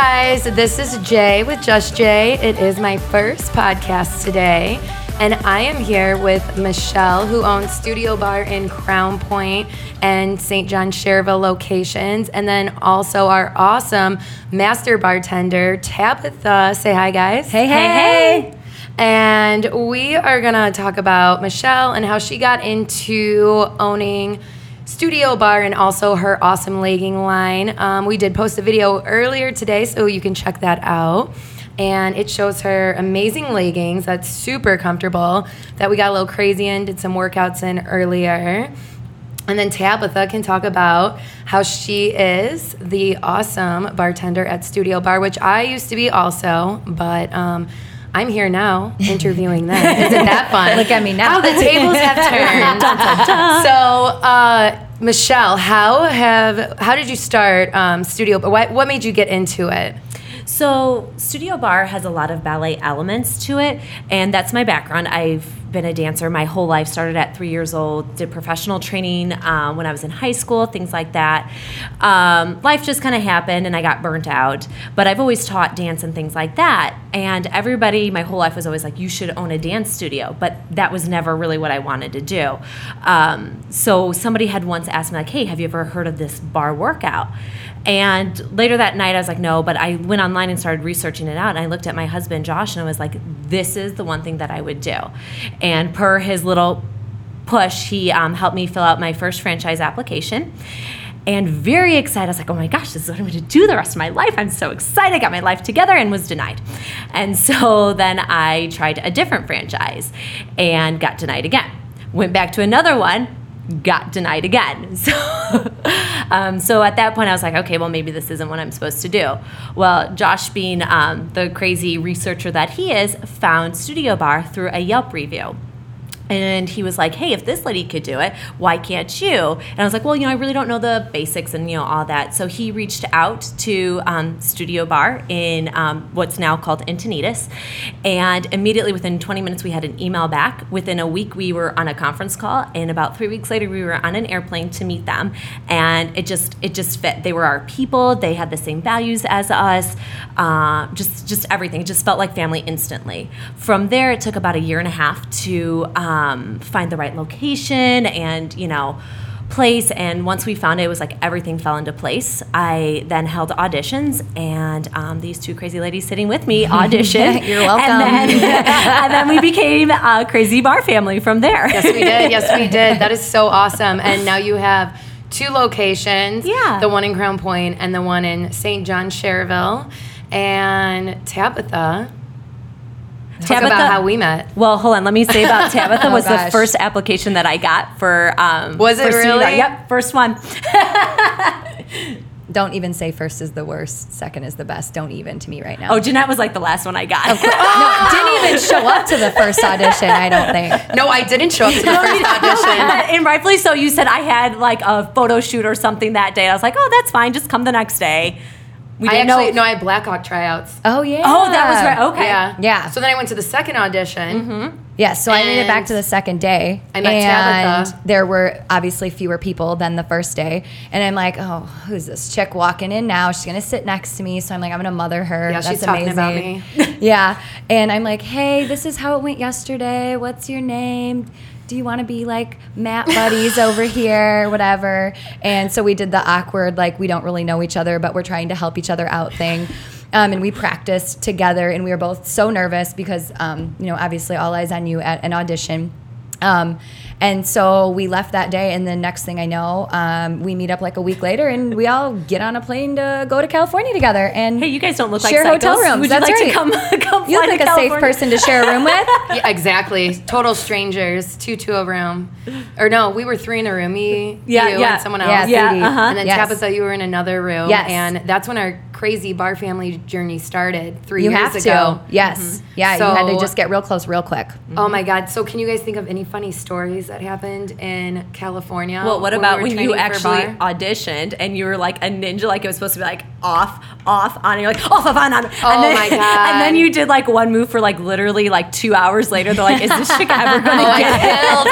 Hey guys, this is Jay with Just Jay. It is my first podcast today, and I am here with Michelle, who owns Studio Barre in Crown Point and St. John Schererville locations, and then also our awesome master bartender, Tabitha. Say hi, guys. Hey, hey, hey. And we are gonna talk about Michelle and how she got into owning Studio Barre and also her awesome legging line. Um, we did post a video earlier today, so you can check that out. And it shows her amazing leggings that's super comfortable that we got a little crazy in, did some workouts in earlier. And then Tabitha can talk about how she is the awesome bartender at Studio Barre, which I used to be also, but um, I'm here now interviewing them. Isn't that fun? Look at me now. How the tables have turned. so, uh, Michelle, how have how did you start um, Studio? What what made you get into it? So, Studio Barre has a lot of ballet elements to it, and that's my background. I've been a dancer my whole life. Started at three years old. Did professional training um, when I was in high school, things like that. Um, life just kind of happened, and I got burnt out. But I've always taught dance and things like that. And everybody, my whole life was always like, "You should own a dance studio," but that was never really what I wanted to do. Um, so somebody had once asked me, like, "Hey, have you ever heard of this bar workout?" And later that night, I was like, no, but I went online and started researching it out. And I looked at my husband, Josh, and I was like, this is the one thing that I would do. And per his little push, he um, helped me fill out my first franchise application. And very excited. I was like, oh my gosh, this is what I'm to do the rest of my life. I'm so excited. I got my life together and was denied. And so then I tried a different franchise and got denied again. Went back to another one, got denied again. So, um, so at that point, I was like, okay, well, maybe this isn't what I'm supposed to do. Well, Josh, being um, the crazy researcher that he is, found Studio Barre through a Yelp review. And he was like, "Hey, if this lady could do it, why can't you?" And I was like, "Well, you know, I really don't know the basics and you know all that." So he reached out to um, Studio Barre in um, what's now called Encinitas, and immediately within 20 minutes we had an email back. Within a week we were on a conference call, and about three weeks later we were on an airplane to meet them, and it just it just fit. They were our people. They had the same values as us. Uh, just just everything. It just felt like family instantly. From there, it took about a year and a half to. Um, um, find the right location and you know place. And once we found it, it was like everything fell into place. I then held auditions and um, these two crazy ladies sitting with me auditioned. You're welcome. And then, and then we became a crazy bar family from there. Yes we did. Yes we did. That is so awesome. And now you have two locations Yeah. the one in crown point and the one in st john schererville and tabitha Talk about how we met. Well, hold on. Let me say about Tabitha Oh, was the first application that I got for. Um, Was it for Studio Barre. really? Yep, first one. Don't even say first is the worst, second is the best. Don't even to me right now. Oh, Jeanette was like the last one I got. no, didn't even show up to the first audition, I don't think. No, I didn't show up to the first audition. and rightfully so. You said I had like a photo shoot or something that day. I was like, oh, that's fine. Just come the next day. We I didn't actually know. no, I had Blackhawk tryouts. Oh yeah. oh, that was right. Okay. Yeah. Yeah. So then I went to the second audition. Mm-hmm. Yeah, so I made it back to the second day. I met and Tabitha. there were obviously fewer people than the first day. And I'm like, oh, who's this chick walking in now? She's gonna sit next to me. So I'm like, I'm gonna mother her. Yeah, That's she's talking about amazing. yeah. And I'm like, hey, this is how it went yesterday. What's your name? Do you want to be like Matt buddies over here, whatever? And so we did the awkward, like we don't really know each other, but we're trying to help each other out thing. Um, and we practiced together, and we were both so nervous because, um, you know, obviously all eyes on you at an audition. Um, and so we left that day, and the next thing I know, um, we meet up like a week later, and we all get on a plane to go to California together. And Hey, you guys don't look like share hotel psychos. rooms. Would That's you like right. to come? come You fly look like to a safe person to share a room with. Yeah, exactly. Total strangers, two two a room, or no, we were three in a room. Me, Yeah, you, yeah. and someone Yeah, else. Yeah, 3D. uh-huh. And then Yes. Tabitha, you were in another room. Yes. And that's when our crazy bar family journey started three You years have ago. to. Yes. Mm-hmm. Yeah, you had to just get real close real quick. Oh my God. So, can you guys think of any funny stories that happened in California? Well, what we about were when you actually auditioned and you were like a ninja, like it was supposed to be like off, off, on, and you're like off, off, on, on. Oh and then, my God. And then you did like one move for like literally like two hours later. They're like, is this chick ever gonna Oh, get it? I killed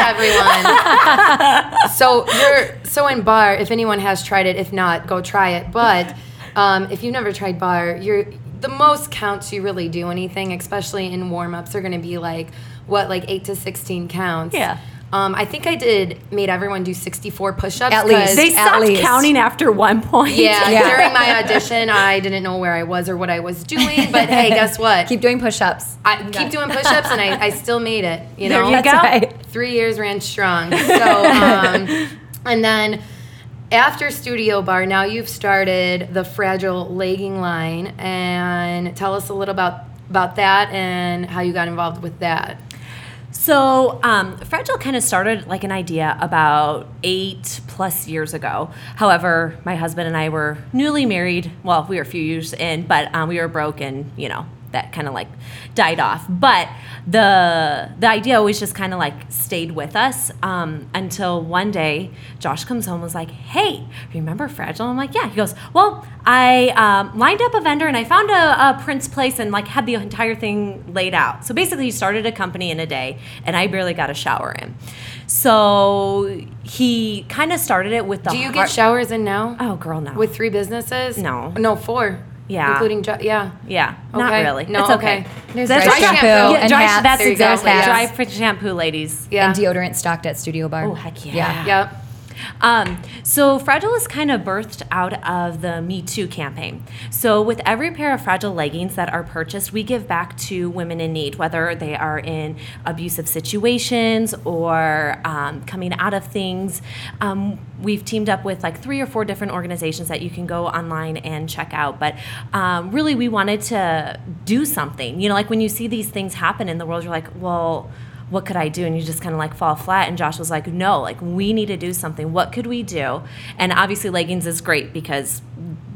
everyone. so you're so in bar. If anyone has tried it, if not, go try it. But Um, if you've never tried bar, you're the most counts you really do anything, especially in warm ups, are going to be like what, like eight to sixteen counts. Yeah. Um, I think I did made everyone do sixty four push ups. At least. They stopped least. counting after one point. Yeah, Yeah. during my audition, I didn't know where I was or what I was doing. But hey, guess what? Keep doing push-ups. I keep doing push ups and I, I still made it. You know, There know, you go. right. three years ran strong. So, um, and then after Studio Barre, now you've started the Fragile legging line, and tell us a little about about that and how you got involved with that. So, um, Fragile kind of started like an idea about eight plus years ago. However, my husband and I were newly married. Well, we were a few years in, but um, we were broke and, you know, that kind of like died off. But the the idea always just kind of like stayed with us um, until one day Josh comes home and was like, "Hey, remember Fragile?" I'm like, "Yeah." He goes, "Well, I um, lined up a vendor and I found a, a Prince place and like had the entire thing laid out. So basically, he started a company in a day, and I barely got a shower in. So he kind of started it with the. Do you get showers in now? Oh, girl, no. With three businesses? No. No, four. Yeah. Including, jo- yeah. yeah, not Okay. really. No, it's okay. okay. There's That's dry dry shampoo shampoo. Yeah, dry, hats. that's There you go. exactly Yes. dry for shampoo, ladies. Yeah. And deodorant stocked at Studio Barre. Oh heck yeah. Yep. Um, so Fragile is kind of birthed out of the Me Too campaign. So with every pair of Fragile leggings that are purchased, we give back to women in need, whether they are in abusive situations or um, coming out of things. Um, we've teamed up with like three or four different organizations that you can go online and check out. But um, really, we wanted to do something. You know, like when you see these things happen in the world, you're like, well what could I do? And you just kind of like fall flat. And Josh was like, no, like we need to do something. What could we do? And obviously, leggings is great because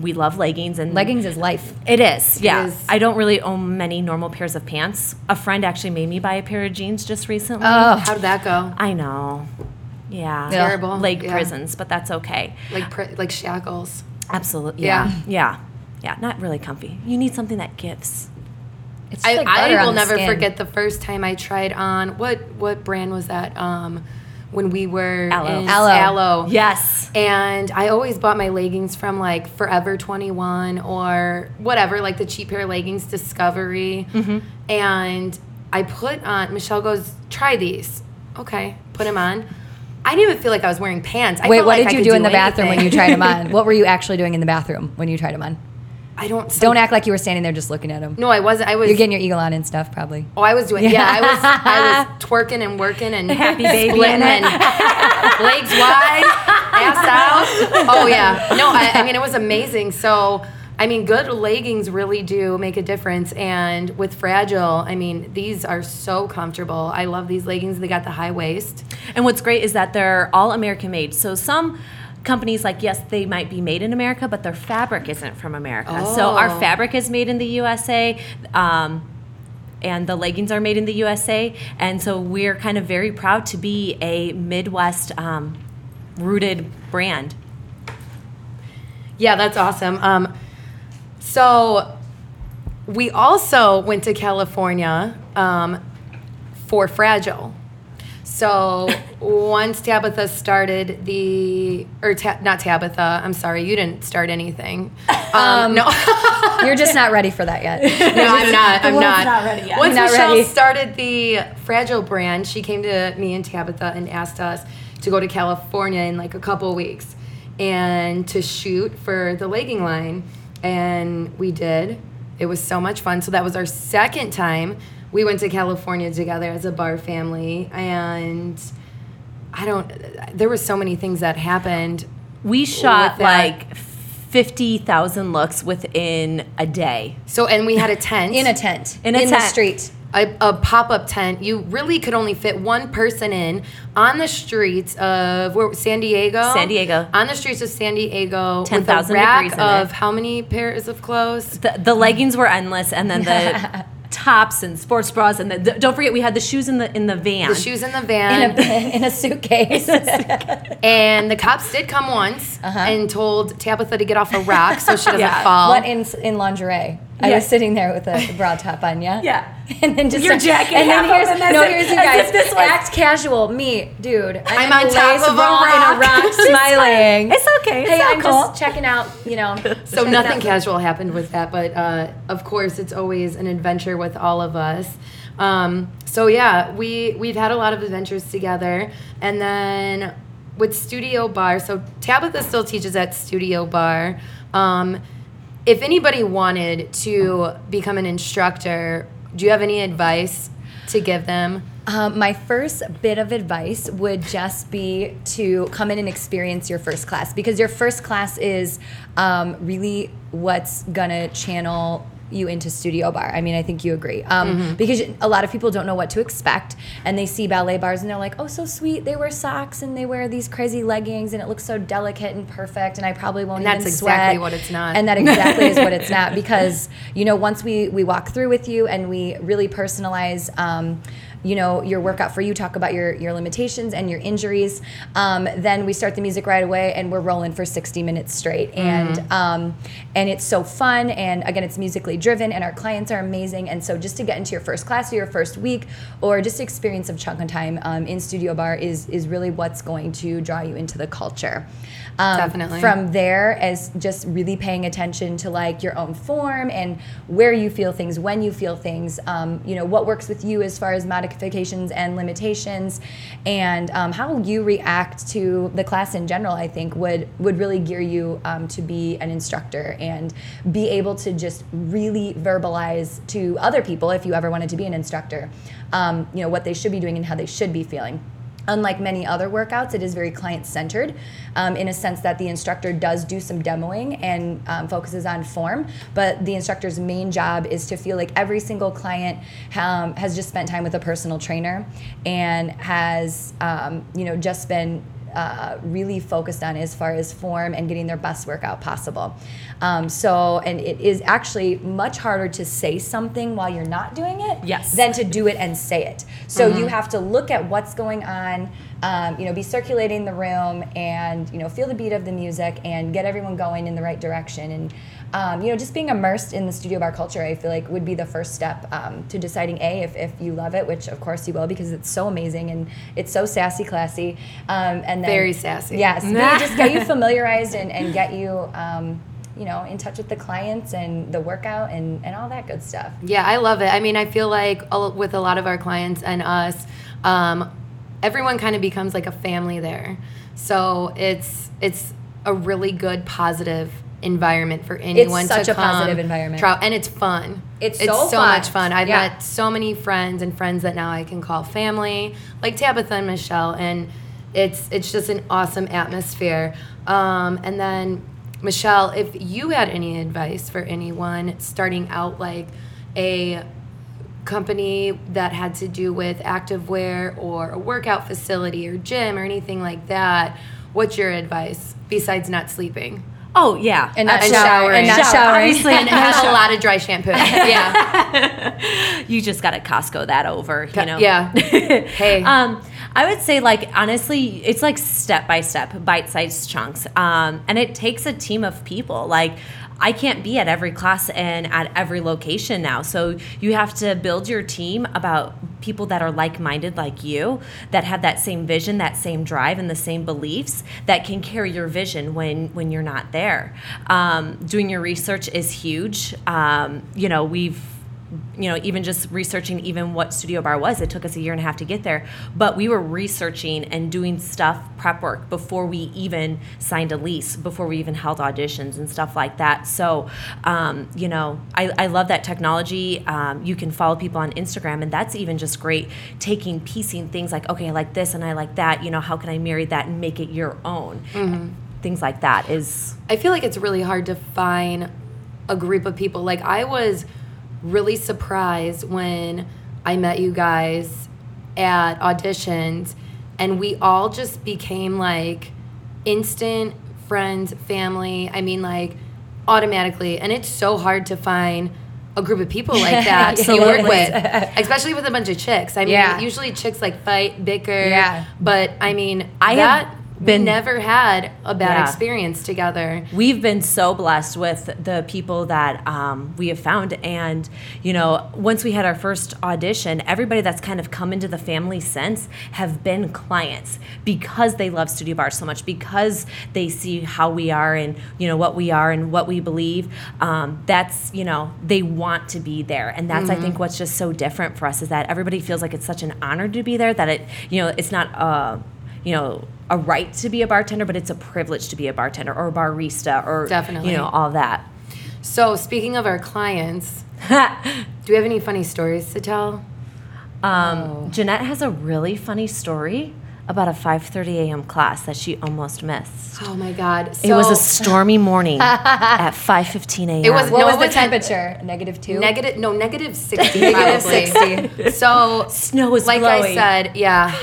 we love leggings and Leggings is life. It is, yeah. is. I don't really own many normal pairs of pants. A friend actually made me buy a pair of jeans just recently. Oh, How did that go? I know. Yeah. Yeah. Terrible. Leg Yeah. prisons, but that's okay. Like pr- like shackles. Absolutely. Yeah. Yeah. Yeah. Yeah. Not really comfy. You need something that gives. It's I, like I will never skin. forget the first time I tried on what what brand was that? Um, when we were Alo. Alo. Alo. Yes. And I always bought my leggings from like Forever 21 or whatever, like the cheap pair of leggings, Discovery. Mm-hmm. And I put on, Michelle goes, try these. Okay, put them on. I didn't even feel like I was wearing pants. I Wait, what like did I you do in the bathroom when you tried them on? What were you actually doing in the bathroom when you tried them on? I don't. Don't act like you were standing there just looking at them. No, I wasn't. I was. You're getting your eagle on and stuff, probably. Oh, I was doing. Yeah, I was. I was twerking and working and Happy baby splitting in and legs wide, ass out. Oh yeah. No, I, I mean it was amazing. So. I mean, good leggings really do make a difference. And with Fragile, I mean, these are so comfortable. I love these leggings. They got the high waist. And what's great is that they're all American made. So some companies like yes they might be made in america but their fabric isn't from america so our Oh. fabric is made in the usa um, and the leggings are made in the usa and so we're kind of very proud to be a midwest um, rooted brand Yeah, that's awesome. Um, so we also went to California um, for Fragile. So once Tabitha started the, or ta- not Tabitha, I'm sorry, you didn't start anything. Um, no, You're just not ready for that yet. no, I'm not. I'm not. not ready yet. Once Not Michelle ready. started the Fragile brand, she came to me and Tabitha and asked us to go to California in like a couple weeks and to shoot for the legging line. And we did. It was so much fun. So that was our second time we went to California together as a bar family. And I don't, there were so many things that happened. we shot With that- like 50000 looks within a day So, and we had a tent. In a tent. In a the tent. street. a, a pop-up tent you really could only fit one person in on the streets of where, san diego San Diego. on the streets of san diego with a 10,000 rack degrees in of it. how many pairs of clothes the, the leggings were endless and then the tops and sports bras and the, the- don't forget we had the shoes in the in the van the shoes in the van In a, in a suitcase. and the cops did come once Uh-huh. and told tabitha to get off a rack so she doesn't Yeah. fall what in in lingerie? I was sitting there with a bra top on, yeah. yeah and then just You're jacking and then here's of them no here's you guys if this was- act casual me dude I'm in on a top of a bra and rock. a rock smiling It's okay. It's hey all I'm cool. just checking out you know So nothing casual happened with that, but uh, of course it's always an adventure with all of us. Um, so yeah, we we've had a lot of adventures together, and then with Studio Barre. So Tabitha still teaches at Studio Barre. Um, if anybody wanted to become an instructor, do you have any advice to give them? Um, my first bit of advice would just be to come in and experience your first class because your first class is um, really what's gonna channel you into studio barre. I mean, I think you agree um, because a lot of people don't know what to expect and they see ballet bars and they're like, "Oh, so sweet! They wear socks and they wear these crazy leggings and it looks so delicate and perfect and I probably won't And that's even exactly sweat." what it's not. And that exactly is what it's not because you know once we we walk through with you and we really personalize um, you know your workout for you talk about your your limitations and your injuries um, then we start the music right away and we're rolling for 60 minutes straight. And um, and it's so fun and again it's musically driven and our clients are amazing. And so just to get into your first class or your first week or just experience of chunk on time um, in studio barre is is really what's going to draw you into the culture. Um, Definitely. from there as just really paying attention to like your own form and where you feel things when you feel things um, you know what works with you as far as modifications and limitations and um, how you react to the class in general i think would would really gear you um, to be an instructor and be able to just really verbalize to other people if you ever wanted to be an instructor um, you know what they should be doing and how they should be feeling Unlike many other workouts, it is very client centered um, in a sense that the instructor does do some demoing and um, focuses on form, but the instructor's main job is to feel like every single client um, has just spent time with a personal trainer and has, um, you know, just been uh, really focused on as far as form and getting their best workout possible. Um, so, and it is actually much harder to say something while you're not doing it Yes. than to do it and say it. So you have to look at what's going on, um, you know, be circulating the room and, you know, feel the beat of the music and get everyone going in the right direction. And, um, you know, just being immersed in the studio barre culture, I feel like would be the first step um, to deciding A, if, if you love it, which of course you will because it's so amazing and it's so sassy, classy. Um, and then, Very sassy. Yes. but just get you familiarized and, and get you, um, you know, in touch with the clients and the workout and, and all that good stuff. Yeah, I love it. I mean, I feel like with a lot of our clients and us, um, everyone kind of becomes like a family there. So it's it's a really good positive environment for anyone It's such to a positive environment. try- and it's fun. It's so fun. much fun. I've Yeah. met so many friends and friends that now I can call family, like Tabitha and Michelle, and it's it's just an awesome atmosphere. Um, and then Michelle, if you had any advice for anyone starting out like a company that had to do with activewear or a workout facility or gym or anything like that, what's your advice besides not sleeping Oh yeah, And not And showering. And not Shower, showering. obviously. and have a lot of dry shampoo? Yeah, you just got to Costco that over, you know. yeah. Hey. Um, I would say like honestly, it's like step by step, bite-sized chunks, um, and it takes a team of people. Like I can't be at every class and at every location now, so you have to build your team about people that are like-minded like you, that have that same vision, that same drive, and the same beliefs that can carry your vision when when you're not there. Um, doing your research is huge. Um, you know, we've you know, even just researching even what Studio Barre was, it took us a year and a half to get there. But we were researching and doing stuff, prep work, before we even signed a lease, before we even held auditions and stuff like that. So, um, you know, I, I love that technology. Um, you can follow people on Instagram, and that's even just great. Taking, piecing things like, okay, I like this and I like that. You know, how can I marry that and make it your own? Things like that is. I feel like it's really hard to find a group of people. Like I was really surprised when I met you guys at auditions and we all just became like instant friends, family. I mean like automatically and it's so hard to find a group of people like that to work with, especially with a bunch of chicks. I mean, Yeah. usually chicks like fight, bicker. Yeah. But I mean, I that have Been- never had a bad Yeah. experience together. we've been so blessed with the people that um, we have found. And you know once we had our first audition everybody that's kind of come into the family since have been clients because they love studio barre so much because they see how we are and you know what we are and what we believe. Um, that's you know they want to be there. And that's i think what's just so different for us is that everybody feels like it's such an honor to be there that it you know it's not uh, you know a right to be a bartender but it's a privilege to be a bartender or a barista or Definitely. you know all that So, speaking of our clients, do we have any funny stories to tell? um, jeanette has a really funny story about a 5.30 a.m class that she almost missed Oh my God! it was a stormy morning at 5.15 a.m It was- What No, was it the temperature? Negative two. Negative, no, negative 60. 60. So, Snow was like blowing. I said, yeah.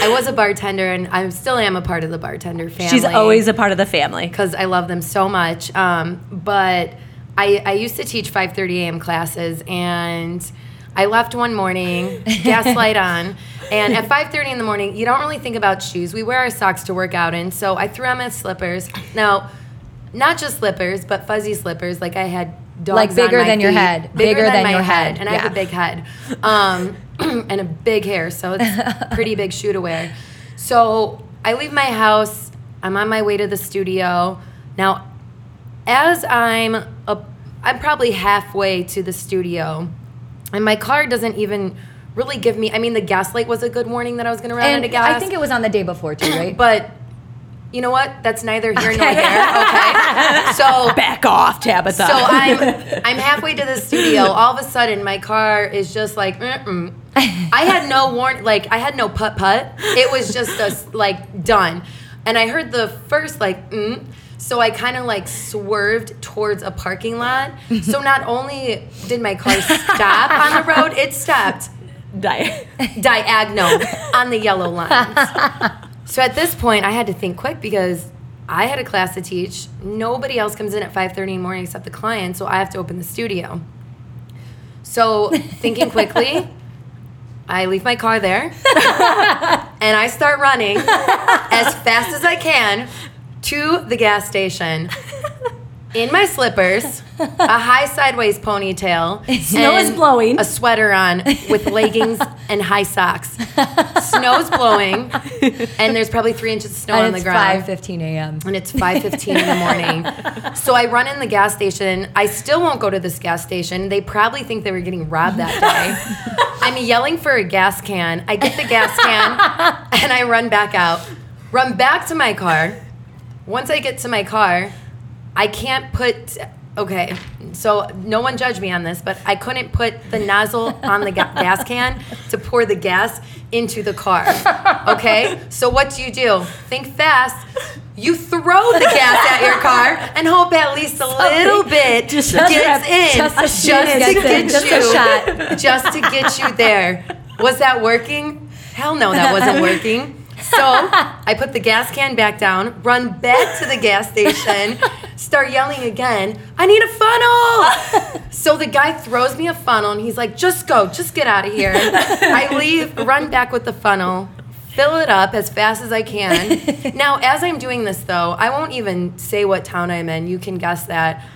I was a bartender and I still am a part of the bartender family. she's always a part of the family because I love them so much. Um, but I, I used to teach 5:30 a.m. classes, and I left one morning, gaslight on, and at 5:30 in the morning, you don't really think about shoes. We wear our socks to work out in, so I threw on my slippers. Now, not just slippers, but fuzzy slippers, like I had. Dogs Like bigger than your head. bigger, Bigger than, than my your head, head, and I have a big head, um, and a big hair, so it's a pretty big shoe to wear. So I leave my house. I'm on my way to the studio. Now, as I'm a, I'm probably halfway to the studio, and my car doesn't even really give me. I mean, the gas light was a good warning that I was going to run out And of gas. I think it was on the day before too, right? but you know what? That's neither here nor there. Okay, so back off tabitha so I'm I'm halfway to the studio. All of a sudden, my car is just like. Mm-mm. I had no warn, like I had no putt putt. It was just a like done, and I heard the first like mm. So I kind of like swerved towards a parking lot. So not only did my car stop on the road, it stopped Die. diagonal on the yellow lines. So at this point, I had to think quick because I had a class to teach. Nobody else comes in at 5:30 in the morning except the client, so I have to open the studio. So thinking quickly, I leave my car there and I start running as fast as I can to the gas station. In my slippers, a high sideways ponytail, Snow is blowing. a sweater on with leggings and high socks. Snow's blowing, and there's probably three inches of snow and on the ground. it's ground. 5:15 a.m. And it's 5:15 in the morning. So I run in the gas station. I still won't go to this gas station. They probably think they were getting robbed that day. I'm yelling for a gas can. I get the gas can and I run back out. Run back to my car. Once I get to my car, I can't put okay. So no one judge me on this, but I couldn't put the nozzle on the ga- gas can to pour the gas into the car. Okay? So what do you do? Think fast. You throw the gas at your car and hope at least a little bit Just gets in, just just, to get in, just a you, shot. just to get you there. Was that working? Hell no, that wasn't working. So I put the gas can back down, run back to the gas station, start yelling again, I need a funnel. So the guy throws me a funnel and he's like, just go, just get out of here. I leave, run back with the funnel, fill it up as fast as I can. Now, as I'm doing this though, I won't even say what town I'm in. You can guess that.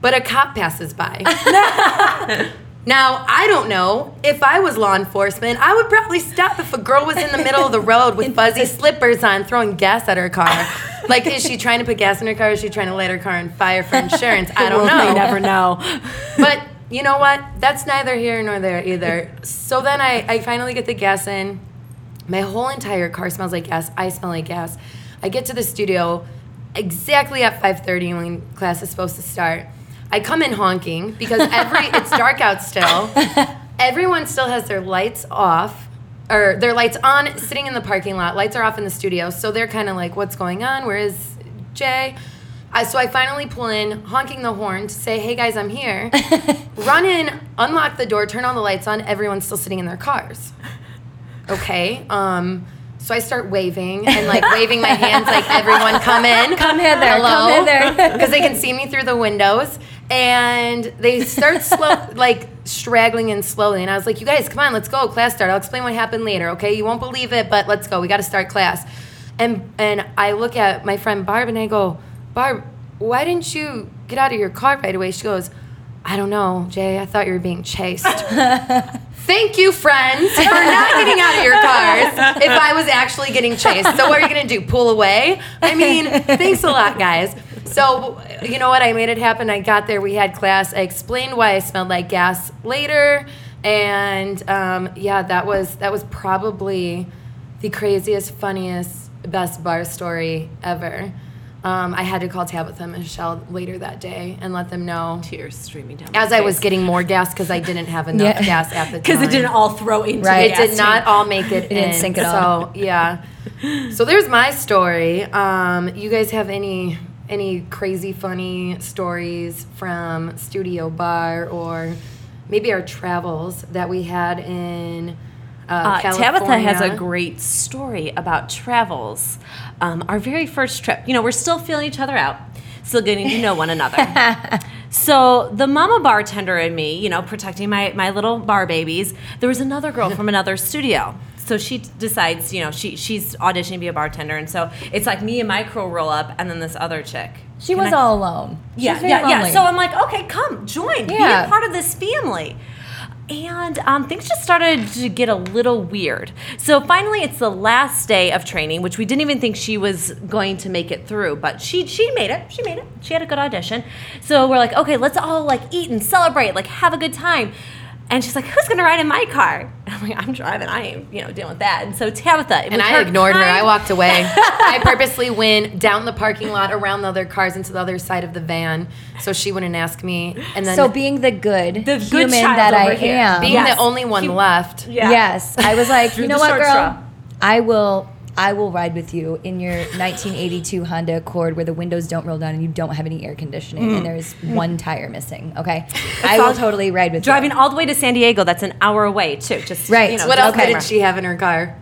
But a cop passes by. Now, I don't know. If I was law enforcement, I would probably stop if a girl was in the middle of the road with fuzzy slippers on throwing gas at her car. Like, is she trying to put gas in her car? Or is she trying to light her car on fire for insurance? I don't know. know. never know. But you know what? That's neither here nor there either. So then I, I finally get the gas in. My whole entire car smells like gas. I smell like gas. I get to the studio exactly at 5:30 when class is supposed to start. I come in honking because every it's dark out still. Everyone still has their lights off or their lights on sitting in the parking lot. Lights are off in the studio. So they're kind of like what's going on? Where is Jay? I, so I finally pull in, honking the horn to say, "Hey guys, I'm here." Run in, unlock the door, turn all the lights on. Everyone's still sitting in their cars. Okay. Um, so I start waving and like waving my hands, like everyone come in, Come hither, hello, because they can see me through the windows. And they start slow, like straggling in slowly. And I was like, "You guys, come on, let's go. Class start. I'll explain what happened later. Okay? You won't believe it, but let's go. We got to start class." And and I look at my friend Barb and I go, Barb, why didn't you get out of your car right away? She goes, I don't know, Jay. I thought you were being chased. Thank you, friends, for not getting out of your cars if I was actually getting chased. So, what are you going to do? Pull away? I mean, thanks a lot, guys. So, you know what? I made it happen. I got there. We had class. I explained why I smelled like gas later. And um, yeah, that was that was probably the craziest, funniest, best bar story ever. Um, I had to call Tabitha and Michelle later that day and let them know Tears streaming down. as my I was getting more gas because I didn't have enough Yeah. gas at the time. because it didn't all throw into Right. the It gas did not tank. all make it, It didn't in. sink at so, all. yeah. So there's my story. Um, you guys have any any crazy funny stories from Studio Barre or maybe our travels that we had in uh, Uh? Tabitha has a great story about travels. Um, our very first trip, you know, we're still feeling each other out, still getting to know one another. so the mama bartender and me, you know, protecting my, my little bar babies, there was another girl from another studio. So she decides, you know, she she's auditioning to be a bartender, and so it's like me and my crew roll up, and then this other chick. She was I- all alone. Yeah, yeah, yeah. So I'm like, okay, come join, be Yeah. a part of this family. And um, things just started to get a little weird. So finally, it's the last day of training, which we didn't even think she was going to make it through, but she she made it. She made it. She had a good audition. So we're like, okay, let's all like eat and celebrate, like have a good time. And she's like, "Who's gonna ride in my car?" And I'm like, "I'm driving. I ain't, you know, dealing with that." And so Tabitha, And I ignored her. I walked away. I purposely went down the parking lot around the other cars into the other side of the van so she wouldn't ask me. And then so being the good The human good child that I here. am. being Yes. the only one You- left. Yeah. Yes, I was like, you know what, girl? straw. I will. I will ride with you in your 1982 Honda Accord where the windows don't roll down and you don't have any air conditioning and mm. there's one tire missing. Okay, I will totally ride with Driving you. all the way to San Diego, that's an hour away too. Just Right. You know, What else Okay. did she have in her car?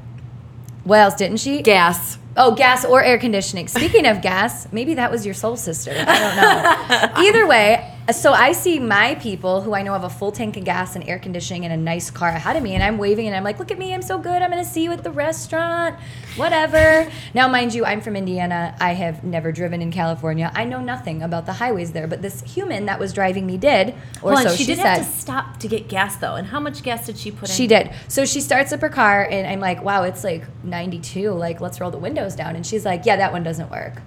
What else didn't she? Gas. Oh, gas or air conditioning. Speaking of gas, maybe that was your soul sister. I don't know. Either way, so I see my people who I know have a full tank of gas and air conditioning and a nice car ahead of me, and I'm waving and I'm like, look at me, I'm so good. I'm going to see you at the restaurant, whatever. now, mind you, I'm from Indiana. I have never driven in California. I know nothing about the highways there, but this human that was driving me did, or Hold on, so she, she, did said. have to stop to get gas though. And how much gas did she put in? She did. So she starts up her car, and I'm like, wow, it's like 92. Like, let's roll the windows down. And she's like, yeah, that one doesn't work.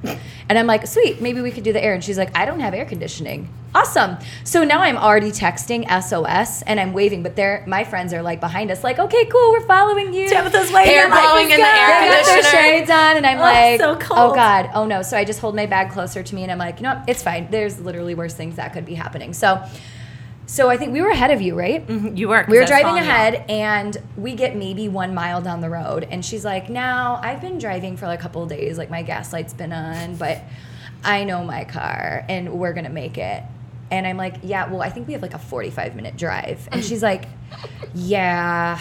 And I'm like, sweet, maybe we could do the air. And she's like, I don't have air conditioning. Awesome. So now I'm already texting SOS and I'm waving, but they're my friends are like behind us, like, okay, cool, we're following you. Tabitha's waving. Hair blowing in the air They got their shades on, and I'm Oh, like, so oh god, oh no. So I just hold my bag closer to me, and I'm like, you know, what? it's fine. There's literally worse things that could be happening. So, so I think we were ahead of you, right? Mm-hmm. You were. we were driving ahead and we get maybe one mile down the road and she's like now i've been driving for like a couple of days like my gas light's been on but i know my car and we're gonna make it and i'm like yeah well i think we have like a 45 minute drive. And she's like yeah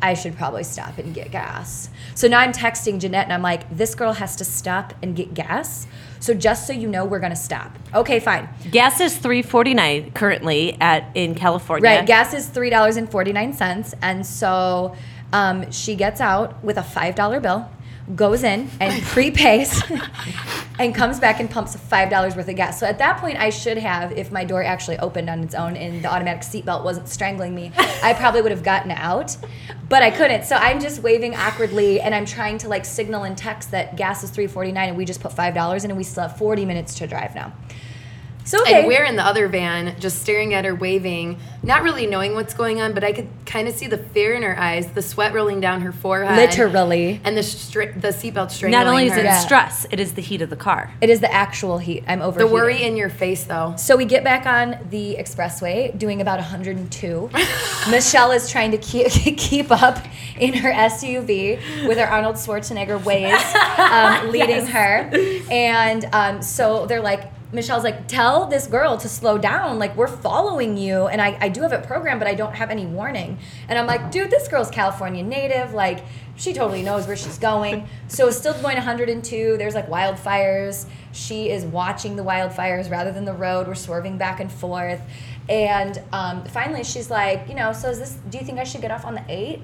i should probably stop and get gas. So now i'm texting jeanette and i'm like this girl has to stop and get gas. So just so you know we're gonna stop. Okay fine. Gas is three forty nine currently at in California. Right. Gas is three dollars and forty nine cents, and so um, she gets out with a five dollar bill, goes in and prepays, and comes back and pumps five dollars worth of gas. So at that point, I should have, if my door actually opened on its own and the automatic seatbelt wasn't strangling me, I probably would have gotten out, but I couldn't. So I'm just waving awkwardly, and I'm trying to like signal and text that gas is three forty nine, and we just put five dollars in, and we still have forty minutes to drive now. So okay. And we're in the other van, just staring at her, waving, not really knowing what's going on, but I could kind of see the fear in her eyes, the sweat rolling down her forehead, Literally. and the stri- the seatbelt strangling Not only is her. it Yeah. stress, it is the heat of the car. It is the actual heat. I'm over the worry in your face, though. So we get back on the expressway, doing about 102. Michelle is trying to keep keep up in her SUV with her Arnold Schwarzenegger ways um, leading her, and um, so they're like. Michelle's like, tell this girl to slow down. Like, we're following you. And I, I do have it programmed, but I don't have any warning. And I'm like, dude, this girl's California native. Like, she totally knows where she's going. So it's still going 102. There's like wildfires. She is watching the wildfires rather than the road. We're swerving back and forth. And um, finally, she's like, you know, so is this, do you think I should get off on the eight?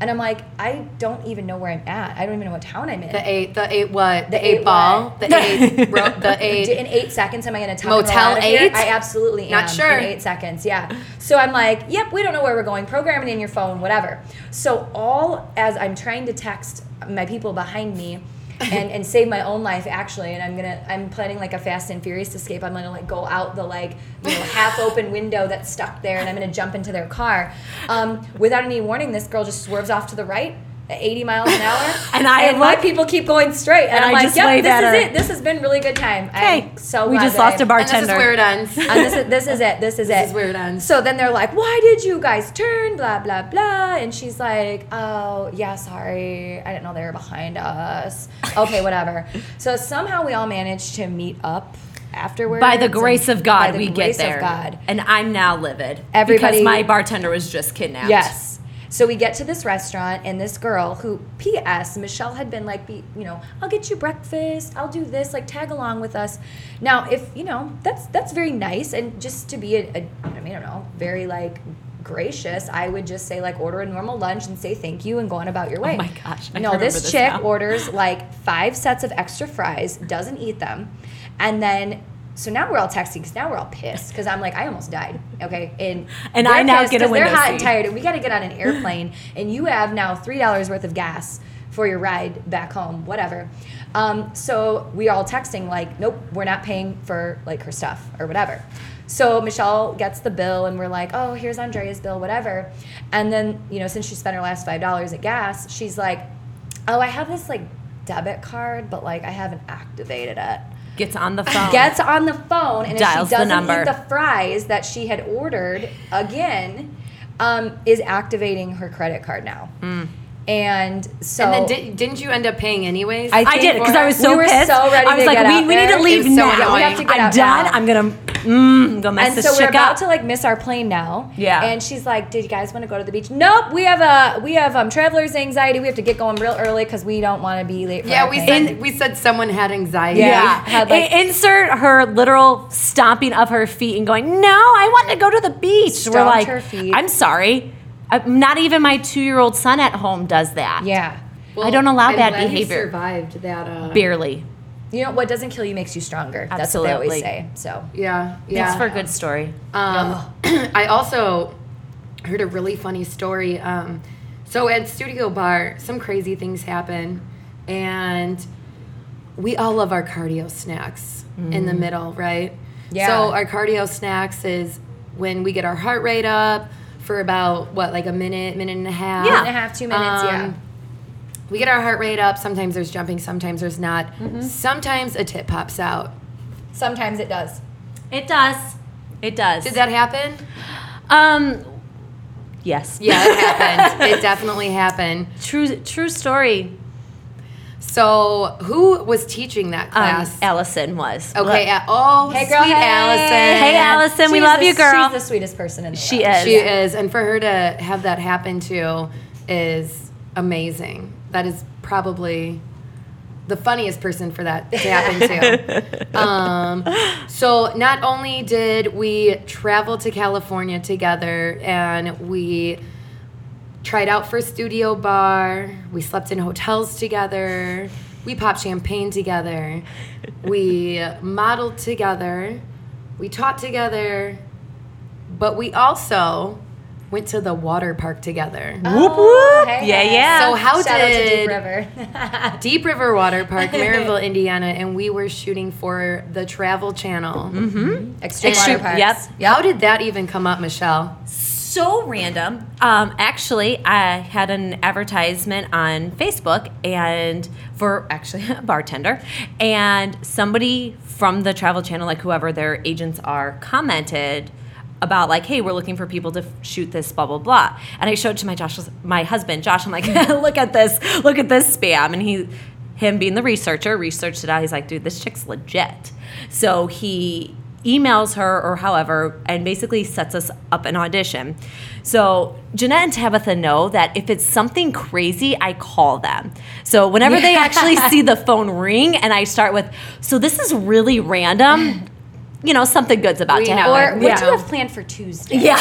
And I'm like, I don't even know where I'm at. I don't even know what town I'm in. The eight, the eight what? The, The eight, eight ball? what? The eight, the eight. in eight seconds, am I going to tell Motel and roll out of here? eight? I absolutely am. Not sure. In eight seconds, yeah. So I'm like, yep, we don't know where we're going. Program it in your phone, whatever. So all as I'm trying to text my people behind me. And, and save my own life actually. And i'm gonna i'm planning like a fast and furious escape. I'm gonna like go out the like you know half open window that's stuck there and i'm gonna jump into their car. Um, without any warning this girl just swerves off to the right 80 miles an hour And I and my look- people keep going straight and, and i'm I like just yep wave this at is it this has been really good time Okay, I'm so we just that lost a bartender. And this is where it ends. and this is this is it. This is it. is where it ends. So then they're like, "Why did you guys turn?" Blah blah blah. And she's like, "Oh yeah, sorry. I didn't know they were behind us." Okay, whatever. So somehow we all managed to meet up afterwards. By the grace of God, we grace get there. Of God. And I'm now livid. Everybody- Because my bartender was just kidnapped. Yes. So we get to this restaurant, and this girl, who, P.S., Michelle had been like, be, you know, I'll get you breakfast, I'll do this, like tag along with us. Now, if you know, that's that's very nice, and just to be a, a I mean, I don't know, very like gracious, I would just say like order a normal lunch and say thank you and go on about your oh way. Oh my gosh, I no, this, this chick now. orders like five sets of extra fries, doesn't eat them, and then. So now we're all texting because now we're all pissed because I'm like I almost died. Okay, and And I now get a 'cause They're window hot and tired, and we got to get on an airplane, and you have now three dollars worth of gas for your ride back home, whatever. Um, so we are all texting like, nope, we're not paying for like her stuff or whatever. So Michelle gets the bill, and we're like, oh, here's Andrea's bill, whatever. And then you know, since she spent her last five dollars at gas, she's like, oh, I have this like debit card, but like I haven't activated it Gets on the phone. gets on the phone and Dials if the she doesn't number. eat the fries that she had ordered again, um, is activating her credit card now. And so and then did, didn't you end up paying anyways? I I think did because I was so we were pissed. so ready I was to like, get we, out we need there. to leave It was so now. We have to get I'm out done. now. I'm gonna mm, go mess and this so we're about up. to like miss our plane now. Yeah. And she's like, "Did you guys want to go to the beach?" Nope. We have a we have um traveler's anxiety. We have to get going real early because we don't want to be late. For yeah, we plane. said we said someone had anxiety. Yeah. yeah, had, like- I- insert her literal stomping of her feet and going, "No, I want to go to the beach." We're like, her feet. "I'm sorry, Uh, not even my two-year-old son at home does that." Yeah. I don't allow I'm bad glad you behavior. survived that. Uh, Barely. You know what doesn't kill you makes you stronger. That's what they always Absolutely. say. So Yeah, yeah. Thanks for a good story. Um, I also heard a really funny story. Um, so at Studio Barre, some crazy things happen, and we all love our cardio snacks in the middle, right? Yeah. So our cardio snacks is when we get our heart rate up for about what, like a minute, minute and a half. Minute and a half, two minutes, yeah. Um, We get our heart rate up. Sometimes there's jumping. Sometimes there's not. Mm-hmm. Sometimes a tip pops out. sometimes it does. It does. It does. Did that happen? Um. Yes. Yeah, it happened. it definitely happened. True. True story. So, who was teaching that Um, class? Allison was. okay, at, oh, Hey, girl, sweet hey. Allison. Hey, Allison, we love the- you, girl. She's the sweetest person in the She world. She is. She is, and for her to have that happen too is amazing. That is probably the funniest person for that to happen to. um, so not only did we travel to California together and we tried out for Studio Barre, we slept in hotels together, we popped champagne together, we modeled together, we taught together, but we also went to the water park together. Oh, whoop Oh, whoop. hey, yeah, hey. yeah. So how Shout out to Deep did River. Deep River Water Park, Merrillville, Indiana, and we were shooting for the Travel Channel. Mm-hmm. Extreme Extreme- water parks. yep. How did that even come up, Michelle? So random. Um, actually, I had an advertisement on Facebook and for actually a bartender, and somebody from the Travel Channel, like whoever their agents are, commented about like, hey, we're looking for people to f- shoot this, blah blah blah. And I showed to my Josh, my husband, Josh. I'm like, look at this, look at this spam, and he. Him being the researcher, researched it out. He's like, dude, this chick's legit. So he emails her or however and basically sets us up an audition. So Jeanette and Tabitha know that if it's something crazy, I call them. So whenever they actually see the phone ring and I start with, so this is really random. you know, something good's about We to happen. Or what Yeah. do you have planned for Tuesday? yeah.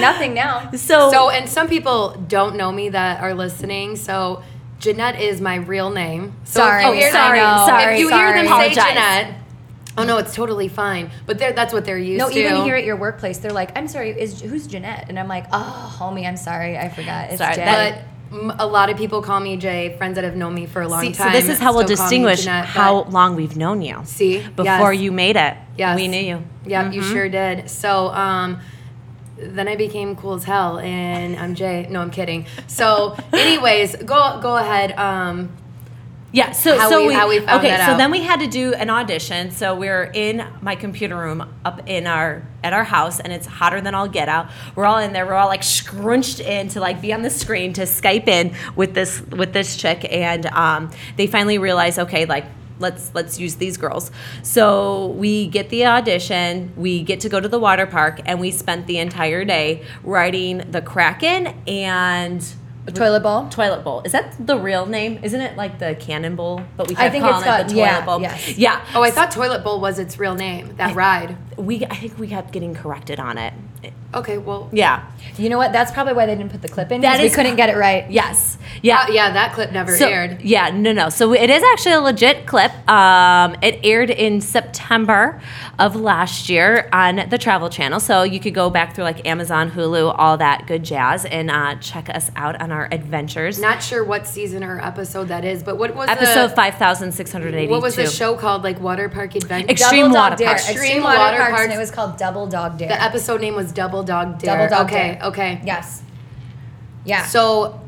Nothing now. So, So, and some people don't know me that are listening. So, Jeanette is my real name. So oh, Sorry. if you Oh, sorry, sorry, If you hear them sorry. say Apologize. Jeanette, oh no, it's totally fine. But they're, that's what they're used No, to. No, even here at your workplace, they're like, "I'm sorry, is who's Jeanette?" And I'm like, "Oh, homie, I'm sorry, I forgot. It's Sorry, Jay." But a lot of people call me Jay. Friends that have known me for a long see, so time. this is how we'll still call me distinguish Jeanette, how long we've known you. See, Before yes. you made it. Yes. We knew you. Yeah, you sure did. So um, then I became cool as hell, and I'm Jay. No, I'm kidding. So, anyways, go go ahead. Um, Yeah, so How so we- how we found okay, that so out. then we had to do an audition. So we're in my computer room up in our at our house, and it's hotter than all get out. We're all in there. We're all like scrunched in to like be on the screen to Skype in with this with this chick, and um, they finally realize, okay, like let's let's use these girls. So we get the audition. We get to go to the water park, and we spent the entire day riding the Kraken and. A toilet bowl. Toilet bowl. Is that the real name? Isn't it like the cannonball? But we I kept think calling it's it got- the toilet yeah, bowl. yes. Yeah. oh, I thought Toilet Bowl was its real name. That ride. we. I think we kept getting corrected on it. Okay, well, Yeah. You know what? That's probably why they didn't put the clip in. That That we couldn't get it right. Yes. Yeah. uh, yeah, that clip never So, aired. yeah, no, no. So it is actually a legit clip. Um, it aired in September of last year on the Travel Channel. So you could go back through like Amazon, Hulu, all that good jazz, and uh, check us out on our adventures. Not sure what season or episode that is, but what was Episode the, five thousand six hundred eighty-two. What was the show called? Like Water Park Adventure. Extreme Double Water Park. Dare. Extreme, Extreme Water, Water Parks, Parks. and it was called Double Dog Dare. the episode name was Double Dog Dare. Double Dog okay, Dare. okay. Yes. Yeah. So,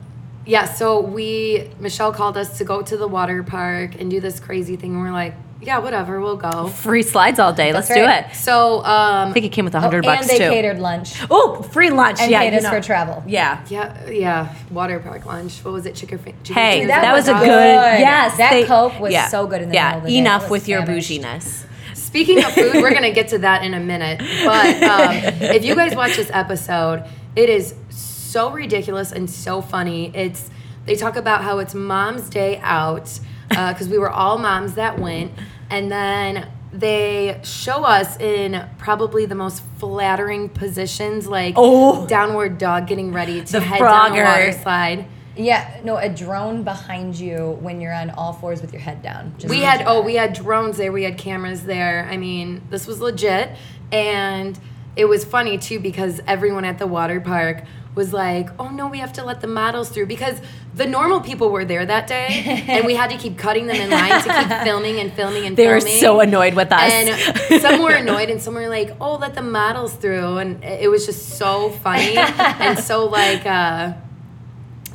yeah, so we Michelle called us to go to the water park and do this crazy thing. And we're like, yeah, whatever, we'll go. Free slides all day. Let's That's do it. So, I um, think it came with a Oh, hundred and they catered lunch Oh, free lunch. and yeah, paid you us know. for travel. Yeah. yeah, yeah, water park lunch. What was it? Chicken. chicken Hey, fingers that, and was a good. Yes, That Coke was yeah, so good in the yeah, middle of the. Enough was with your famished. bouginess. Speaking of food, we're gonna get to that in a minute. But um, if you guys watch this episode, it is so ridiculous and so funny. It's they talk about how it's Mom's Day out because we were all moms that went, and then they show us in probably the most flattering positions, like Oh. downward dog getting ready to head down the frogger. water slide. Yeah, no, a drone behind you when you're on all fours with your head down. Just we had oh we had drones there we had cameras there. I mean this was legit. And it was funny too because everyone at the water park was like oh no we have to let the models through. Because the normal people were there that day and we had to keep cutting them in line to keep filming and filming and They were so annoyed with us. and some were annoyed and some were like oh let the models through. And it was just so funny and so like uh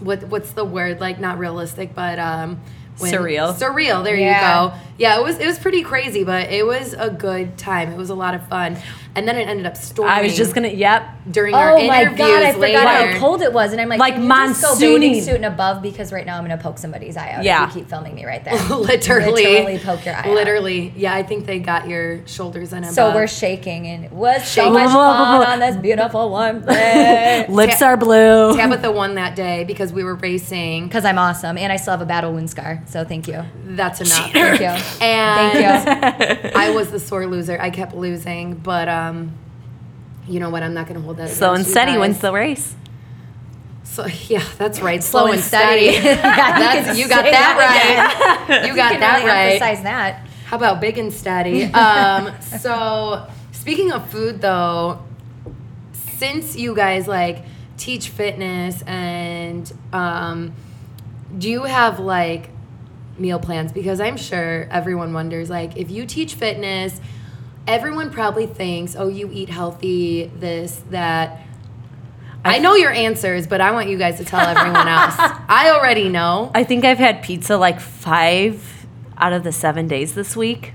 what what's the word like not realistic but um when- Surreal. surreal there Yeah. you go yeah it was it was pretty crazy but it was a good time it was a lot of fun and then it ended up storming I was just gonna. Yep. during our Oh interviews my god, I forgot later how cold it was, and I'm like, Like can you just go bathing monsooning. suit and above because right now I'm gonna poke somebody's eye out. Yeah. if you keep filming me right there. literally literally poke your eye. out. literally yeah i think they got your shoulders and So above. we're shaking, and it was so Shaking. much fun on this beautiful warm day. Lips Ta- are blue. tabitha won that day because we were racing Because I'm awesome, and I still have a battle wound scar. So thank you, that's enough thank you, and thank you. I was the sore loser. I kept losing, but um, you know what? I'm not going to hold that. Slow and steady guys. wins the race. So yeah, that's right. Slow and steady. Yeah, That's, you got say that right. You got can that really right. emphasize that. How about big and steady? Um, so speaking of food, though, since you guys like teach fitness and um, do you have like meal plans? Because I'm sure everyone wonders like if you teach fitness, everyone probably thinks, oh, you eat healthy, this, that. I know your answers, but I want you guys to tell everyone else. I already know. I think I've had pizza like five out of the seven days this week.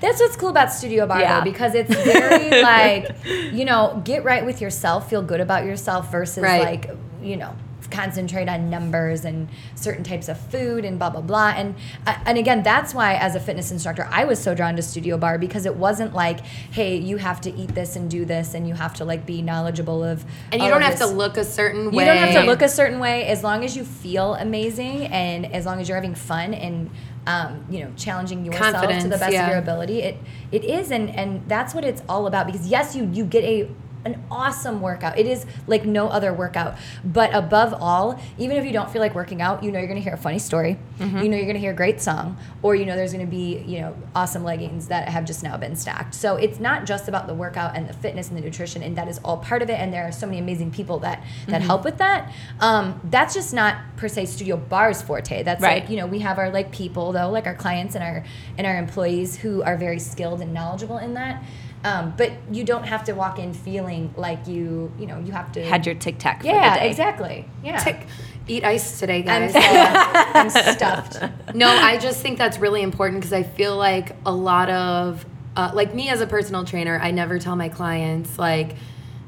That's what's cool about Studio Barre Yeah. though, because it's very like, you know, get right with yourself, feel good about yourself versus Right. like, you know, concentrate on numbers and certain types of food and blah blah blah and uh, and again that's why as a fitness instructor I was so drawn to Studio Barre because it wasn't like hey you have to eat this and do this and you have to like be knowledgeable of And you don't have to look a certain way You don't have to look a certain way as long as you feel amazing and as long as you're having fun and um, you know challenging yourself to the best yeah. of your ability. It it is and and that's what it's all about because yes you you get a an awesome workout. It is like no other workout. But above all, even if you don't feel like working out, you know you're going to hear a funny story. Mm-hmm. You know you're going to hear a great song or you know there's going to be, you know, awesome leggings that have just now been stacked. So it's not just about the workout and the fitness and the nutrition and that is all part of it and there are so many amazing people that that Mm-hmm. help with that. Um, that's just not per se Studio Barre's forte. That's Right. like, you know, we have our like people though, like our clients and our and our employees who are very skilled and knowledgeable in that. Um, but you don't have to walk in feeling like you, you know, you have to Had your tic tac. yeah, for the day. exactly. Yeah. Tick. Eat ice today, I'm, guys. I'm stuffed. no, I just think that's really important because I feel like a lot of, uh, like me as a personal trainer, I never tell my clients, like,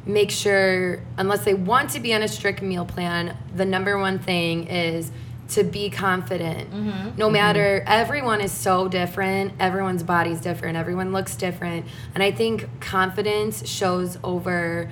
make sure, unless they want to be on a strict meal plan, the number one thing is to be confident. Mm-hmm. No matter, mm-hmm. everyone is so different, everyone's body's different, everyone looks different. And I think confidence shows over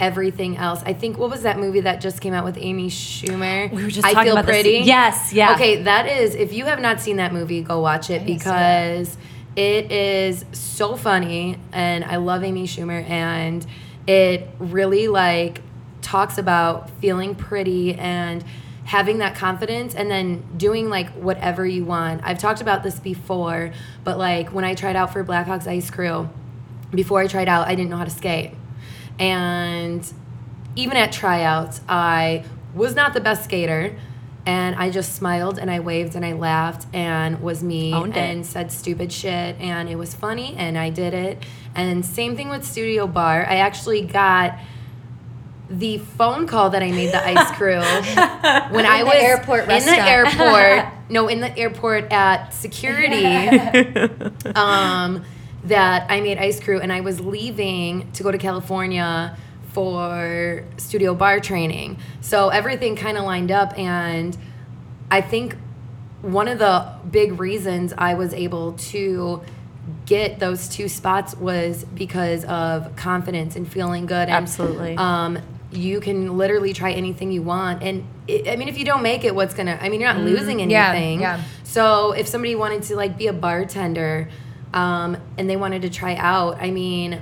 everything else. I think what was that movie that just came out with Amy Schumer? We were just I talking feel about this. pretty. Yes, yeah. Okay, that is if you have not seen that movie, go watch it see because it is so funny and I love Amy Schumer and it really like talks about feeling pretty and having that confidence and then doing like whatever you want. I've talked about this before, but like when I tried out for Blackhawks Ice Crew, before I tried out, I didn't know how to skate. And even at tryouts, I was not the best skater. And I just smiled and I waved and I laughed and was me and said stupid shit. And it was funny and I did it. And same thing with Studio Barre. I actually got the phone call that I made the ice crew when I the was airport in restaurant. the airport. no, in the airport at security um, that I made ice crew, and I was leaving to go to California for studio barre training. So everything kind of lined up, and I think one of the big reasons I was able to get those two spots was because of confidence and feeling good. And, Absolutely. Um, you can literally try anything you want, and it, I mean, if you don't make it, what's gonna? I mean, you're not losing anything. yeah. So if somebody wanted to like be a bartender, um, and they wanted to try out, I mean,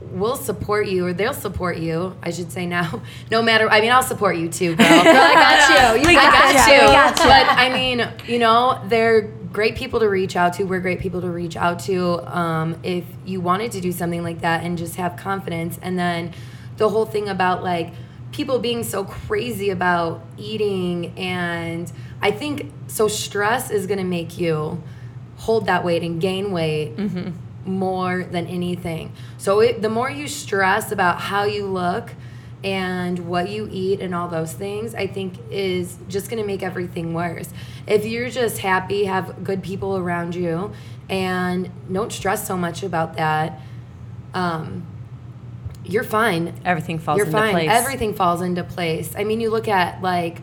we'll support you, or they'll support you. I should say now. No matter, I mean, I'll support you too, girl. I got you. You I got got you. you. Got you. But I mean, you know, they're great people to reach out to. We're great people to reach out to um, if you wanted to do something like that and just have confidence. And then the whole thing about like people being so crazy about eating, and I think so. Stress is going to make you hold that weight and gain weight more than anything. So it, the more you stress about how you look and what you eat and all those things, I think is just going to make everything worse. If you're just happy, have good people around you, and don't stress so much about that, um, you're fine. Everything falls You're into fine. place. Everything falls into place. I mean, you look at like,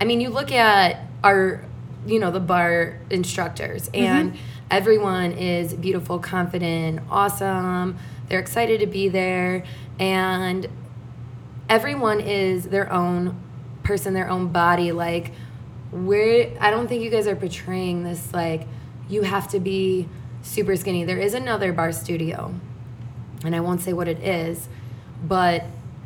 I mean, you look at our, you know, the barre instructors, Mm-hmm. and everyone is beautiful, confident, awesome. They're excited to be there, and everyone is their own person, their own body. Like, we're, I don't think you guys are portraying this like you have to be super skinny. There is another barre studio, and I won't say what it is, but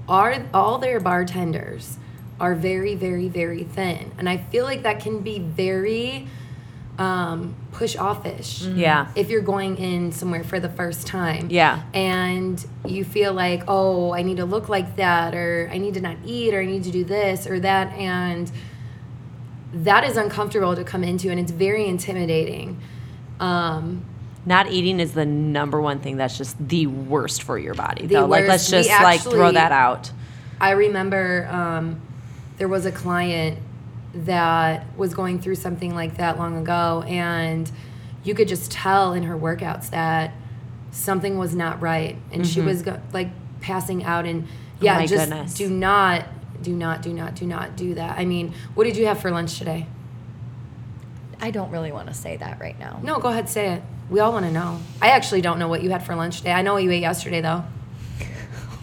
are all their bartenders are very, very, very thin, and I feel like that can be very um, push offish. Yeah. If you're going in somewhere for the first time. Yeah. And you feel like, oh, I need to look like that, or I need to not eat, or I need to do this or that, and that is uncomfortable to come into, and it's very intimidating. Um, Not eating is the number one thing that's just the worst for your body. The though. Like let's worst. We just like throw that out. I remember um, there was a client that was going through something like that long ago, and you could just tell in her workouts that something was not right, and she was go- like passing out. And yeah, Mm-hmm. Oh just goodness. do not do not, do not, do not do that. I mean, what did you have for lunch today? I don't really want to say that right now. No, go ahead, say it. We all want to know. I actually don't know what you had for lunch today. I know what you ate yesterday, though,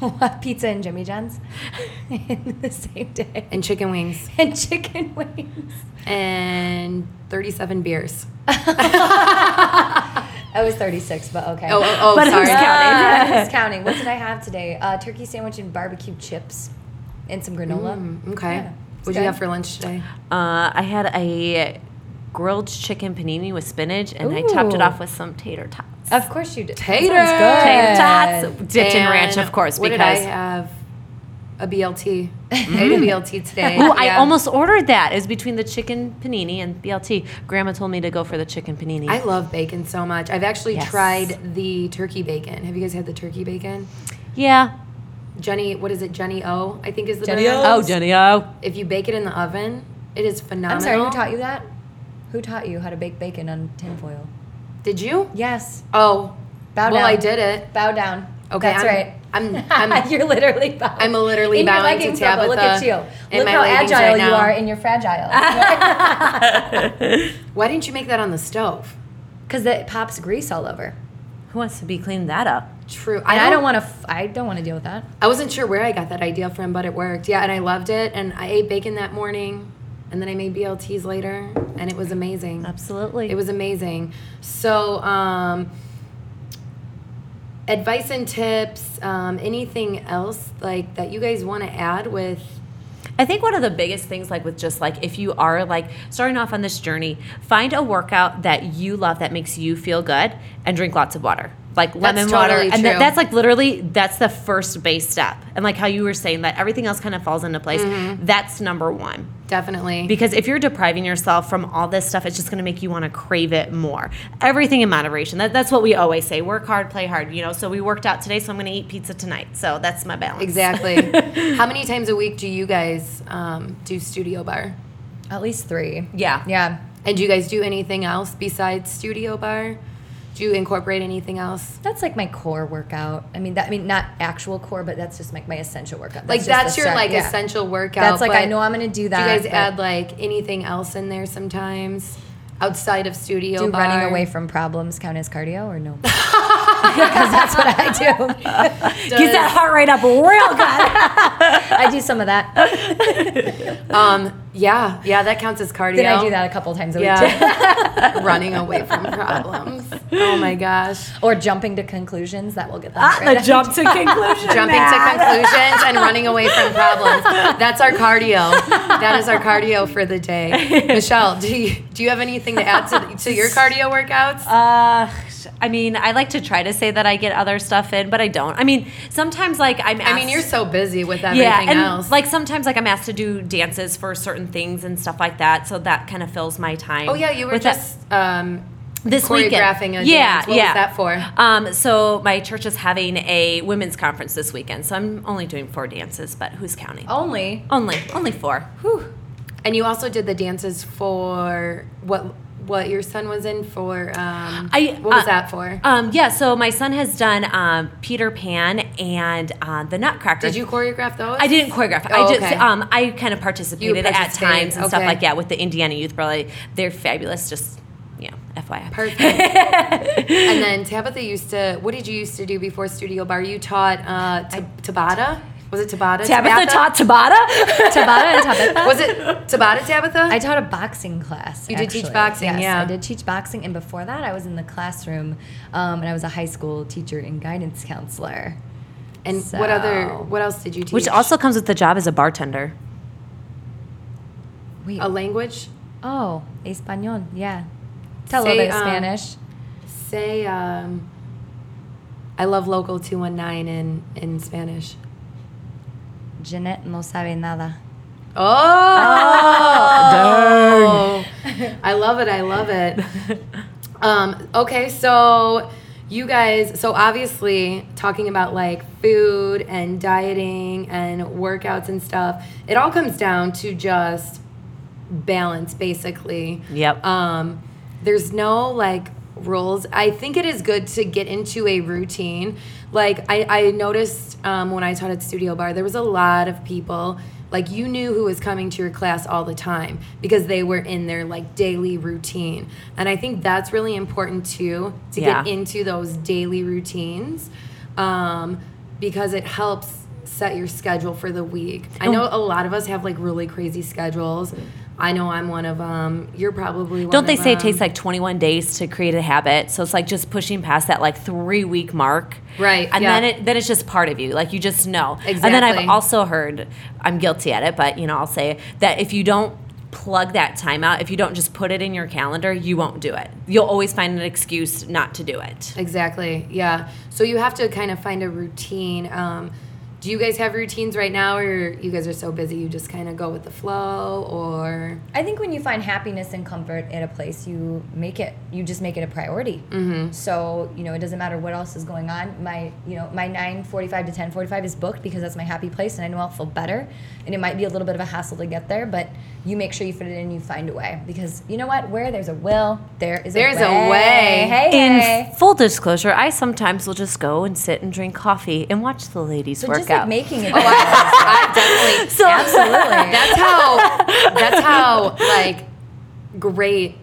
Pizza and Jimmy John's in the same day. and chicken wings And chicken wings. and 37 beers. I was 36, but okay. Oh, oh, oh But sorry. who's counting? Who's counting? What did I have today? Uh, turkey sandwich and barbecue chips and some granola. Mm, okay. Yeah, What'd you have for lunch today? Uh, I had a grilled chicken panini with spinach, and I topped it off with some tater tots. Of course you did. Tater. sounds good. Tater tots, dipped in ranch, of course, What because did I have? A BLT. I ate a BLT today. Ooh, I almost ordered that. It was between the chicken panini and BLT. Grandma told me to go for the chicken panini. I love bacon so much. I've actually Yes. tried the turkey bacon. Have you guys had the turkey bacon? yeah. Jenny, what is it? Jennie-O, I think is the Jenny brand. O? Oh, Jennie-O. If you bake it in the oven, it is phenomenal. I'm sorry, who taught you that? Who taught you how to bake bacon on tinfoil? Did you? Yes. Oh, Bow down. well. I did it. Bow down. Okay, That's I'm- right. I'm- I'm- You're literally bowing. I'm literally in your bowing to leggings, Bubba, Look at you. in Look my how agile right you are and you're fragile. Why didn't you make that on the stove? Because it pops grease all over. Who wants to be cleaning that up? True. And I don't want to. F- I don't want to deal with that. I wasn't sure where I got that idea from, but it worked. Yeah, and I loved it. And I ate bacon that morning, and then I made BLTs later, and it was amazing. Absolutely. It was amazing. So, um, advice and tips. Um, anything else like that you guys want to add with? I think one of the biggest things, like with just like if you are like starting off on this journey, find a workout that you love that makes you feel good and drink lots of water. Like lemon water. totally And tha- true. that's like literally that's the first base step. And like how you were saying that everything else kind of falls into place. Mm-hmm. That's number one. Definitely. Because if you're depriving yourself from all this stuff, it's just going to make you want to crave it more. Everything in moderation. That, that's what we always say. Work hard, play hard. You know. So we worked out today, so I'm going to eat pizza tonight. So that's my balance. exactly. How many times a week do you guys um, do studio barre? At least three. Yeah. Yeah. And do you guys do anything else besides studio barre? Do you incorporate anything else? That's like my core workout. I mean, that I mean not actual core, but that's just like my essential workout. Like just that's your like yeah. essential workout. That's like I know I'm gonna do that. Do you guys add like anything else in there sometimes outside of studio do barre? running away from problems count as cardio or no? Because that's what I do. Get that heart rate up real good. I do some of that. Um, yeah, yeah, that counts as cardio. Then I do that a couple times a week Yeah, running away from problems. Oh my gosh. Or jumping to conclusions. That will get the Ah, heart the jump to conclusions. jumping to conclusions and running away from problems. That's our cardio. That is our cardio for the day. Michelle, do you do you have anything to add to, to your cardio workouts? Uh, I mean, I like to try to say that I get other stuff in, but I don't. I mean, sometimes like I'm. Asked, I mean, you're so busy with everything yeah, and else. like sometimes like I'm asked to do dances for certain things and stuff like that, so that kind of fills my time. oh yeah, you were with that- just um, this weekend. choreographing a yeah, yeah. was that for? Um, so my church is having a women's conference this weekend, so I'm only doing four dances, but who's counting? Only. Only, only four. Whew. And you also did the dances for what? What your son was in for? Um, I- what was uh, that for? Um, yeah, so my son has done um, Peter Pan and uh, the Nutcracker. Did you choreograph those? I didn't choreograph. Oh, I just okay. um, I kind of participated, at times and stuff like that with the Indiana Youth Ballet. They're fabulous. Just yeah, FYI. Perfect. and then Tabitha used to. What did you used to do before Studio Barre? You taught uh, Tabata. Was it Tabata? Tabitha Tabatha? taught Tabata. Tabata and Tabitha. Was it Tabata Tabitha? I taught a boxing class. You did teach boxing, yes, yeah. I did teach boxing, and before that, I was in the classroom, um, and I was a high school teacher and guidance counselor. and what other? What else did you teach? Which also comes with the job as a bartender. Wait. a language. oh, español. Yeah. Tell Say, a little bit of um, Spanish. Say, um, I love local two one nine in in Spanish. Jeanette no sabe nada. Oh, I love it. I love it. Um, okay, so you guys, so obviously talking about like food and dieting and workouts and stuff, it all comes down to just balance, basically. Yep. Um, there's no like rules. I think it is good to get into a routine. Like I, I noticed um, when I taught at Studio Barre, there was a lot of people Like you knew who was coming to your class all the time because they were in their like daily routine. And I think that's really important too to Yeah. get into those daily routines um, because it helps set your schedule for the week. I know a lot of us have like really crazy schedules. I know I'm one of them. You're probably one Don't they say it takes like 21 days to create a habit? So it's like just pushing past that like three week mark. Right, And yeah. then it then it's just part of you. Like you just know. Exactly. And then I've also heard, I'm guilty at it, but you know, I'll say that if you don't plug that time out, if you don't just put it in your calendar, you won't do it. You'll always find an excuse not to do it. Exactly. Yeah. So you have to kind of find a routine. Um, do you guys have routines right now, or you guys are so busy you just kind of go with the flow, or I think when you find happiness and comfort at a place, you make it. You just make it a priority. Mm-hmm. So you know, it doesn't matter what else is going on. My you know my nine forty-five to ten forty-five is booked because that's my happy place, and I know I'll feel better. And it might be a little bit of a hassle to get there, but you make sure you fit it in. You find a way because you know what? Where there's a will, there is There's a a way. way. Hey, In hey. full disclosure, I sometimes will just go and sit and drink coffee and watch the ladies So work just like making it. Oh, I definitely. so Absolutely. That's how. That's how like great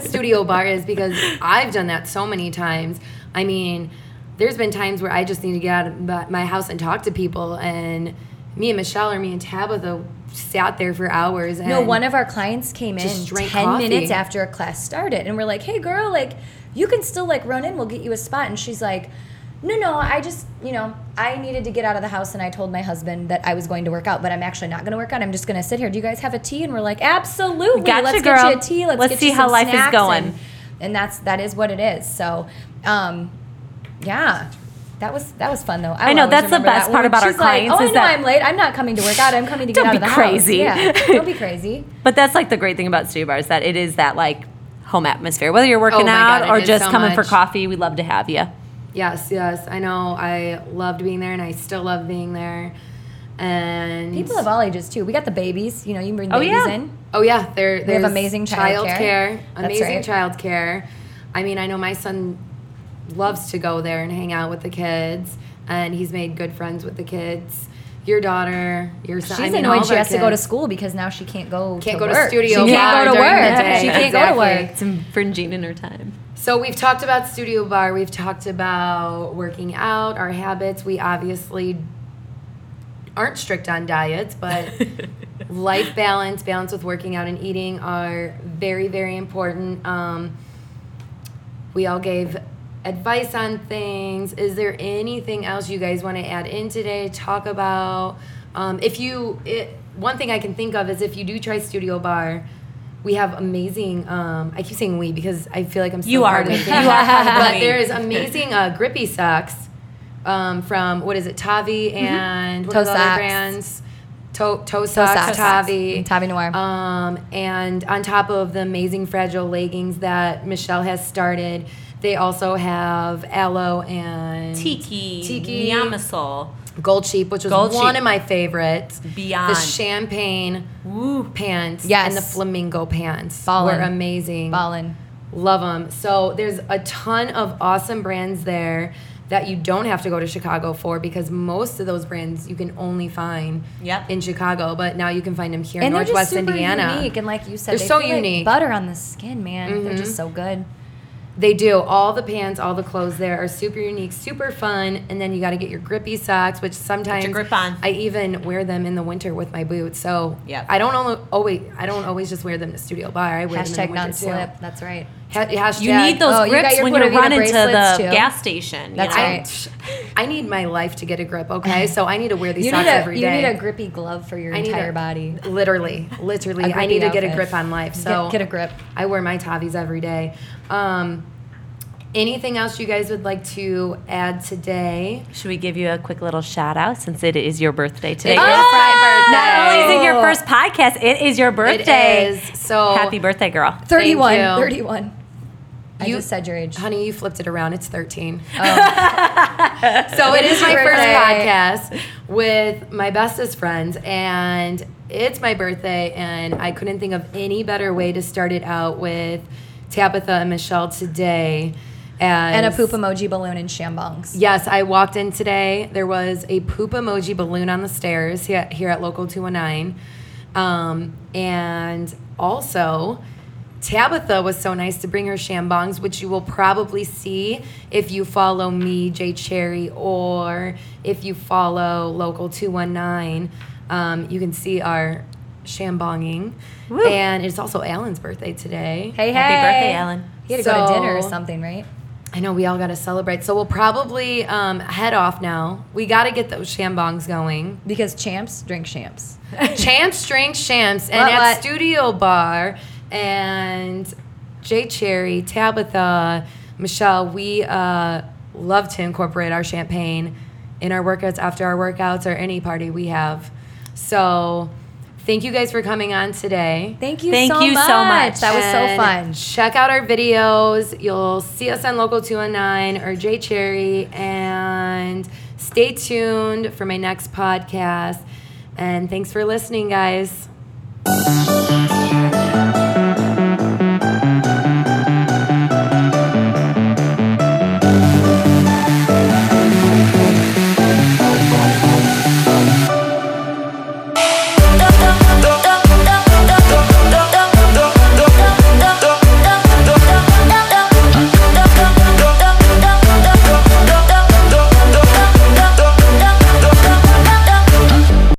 studio barre is because I've done that so many times. I mean, there's been times where I just need to get out of my- my house and talk to people, and me and Michelle or me and Tabitha sat there for hours. And No, one of our clients came in 10 coffee. minutes after a class started and we're like, "Hey girl, like you can still like run in, we'll get you a spot." And she's like, "No, no, I just, you know, I needed to get out of the house and I told my husband that I was going to work out, but I'm actually not going to work out. I'm just going to sit here. Do you guys have a tea?" And we're like, "Absolutely. Gotcha, Let's girl. get you a tea. Let's, Let's see how life is going. And, and that's that is what it is. So, um yeah. That was that was fun though. I know, that's the best that part about our she's like, clients Oh, I know that- I'm late. I'm not coming to work out. I'm coming to get out of the crazy. house. Yeah, don't be crazy. But that's like the great thing about studio barre's that it is that like home atmosphere. Whether you're working Oh out God, or just so coming for coffee, we'd love to have you. Yes, yes. I know. I loved being there, and I still love being there. And People of all ages too. We got the babies. You know, you bring Oh, babies yeah. in. Oh yeah, they're they have amazing childcare. childcare, That's amazing right. childcare. I mean, I know my son loves to go there and hang out with the kids, and he's made good friends with the kids. Your daughter, your son. She's I mean, annoyed she our has to go to school because now she can't go. Can't to go to work. studio She can't go to work. She can't Exactly. go to work. It's infringing in her time. So we've talked about studio barre. We've talked about working out, our habits. We obviously aren't strict on diets, but life balance, balance with working out and eating are very, very important. Um, we all gave advice on things. Is there anything else you guys want to add in today? Talk about um, if you. It, one thing I can think of is if you do try Studio Barre. We have amazing. Um, I keep saying we because I feel like I'm still You are of we. the You are part of the but there is amazing uh, grippy socks um, from what is it, Tavi and what Toe are the other brands? Toe, toe, socks. socks, Tavi. Tavi Noir. Um, and on top of the amazing fragile leggings that Michelle has started, they also have Alo and Tiki, Tiki. Niyama Sol. gold sheep, which was Gold one sheep. of my favorites. Beyond. the champagne Woo. pants Yes. and the flamingo pants Ballin'. were amazing. Ballin. Love them. So there's a ton of awesome brands there that you don't have to go to Chicago for because most of those brands you can only find Yep. in Chicago, but now you can find them here in And they're Northwest just super Indiana. unique. And like you said, They're they so feel like unique. butter on the skin, man. They're Mhm. just so good. They do. All the pants, all the clothes there are super unique, super fun. And then you got to get your grippy socks, which sometimes grip on. I even wear them in the winter with my boots. So. I don't always I don't always just wear them to studio barre. I wear them Hashtag in the winter non-slip. too. That's right. Ha- hashtag, You need those Oh, grips your when you Puerto Vita run into the too. gas station. you That's know? right. I, I need my life to get a grip. Okay, so I need to wear these You socks need a every you day. need a grippy glove for your I need entire a- body. Literally, literally, I need to get a grip on life. So Get, get a grip. I wear my Tavis every day. Um, anything else you guys would like to add today? Should we give you a quick little shout out since it is your birthday today? It is girl? my birthday. Not only is it your first podcast, it is your birthday. It is. So Happy birthday, girl. 31. you. 31. I You- just said your age. honey, you flipped it around. It's 13. Oh. So it is my first podcast with my bestest friends, and it's my birthday, and I couldn't think of any better way to start it out with Tabitha and Michelle today As, And a poop emoji balloon and shambongs. Yes, I walked in today. There was a poop emoji balloon on the stairs here, here at Local 219. Um, and also, Tabitha was so nice to bring her shambongs, which you will probably see if you follow me, Jay Cherry, or if you follow Local 219. Um, you can see our shambonging. Woo. And it's also Alan's birthday today. Hey, hey. Happy birthday, Alan. He had to go to dinner or something, right? I know we all got to celebrate. So we'll probably um, head off now. We got to get those shambongs going. Because champs drink champs. Champs drink champs. And What, at what? Studio Barre and Jay Cherry, Tabitha, Michelle, we uh, love to incorporate our champagne in our workouts, after our workouts, or any party we have. So thank you guys for coming on today. Thank you Thank so you much. so much. That was so fun. Check out our videos. You'll see us on Local 219 or Jay Cherry. And stay tuned for my next podcast. And thanks for listening, guys.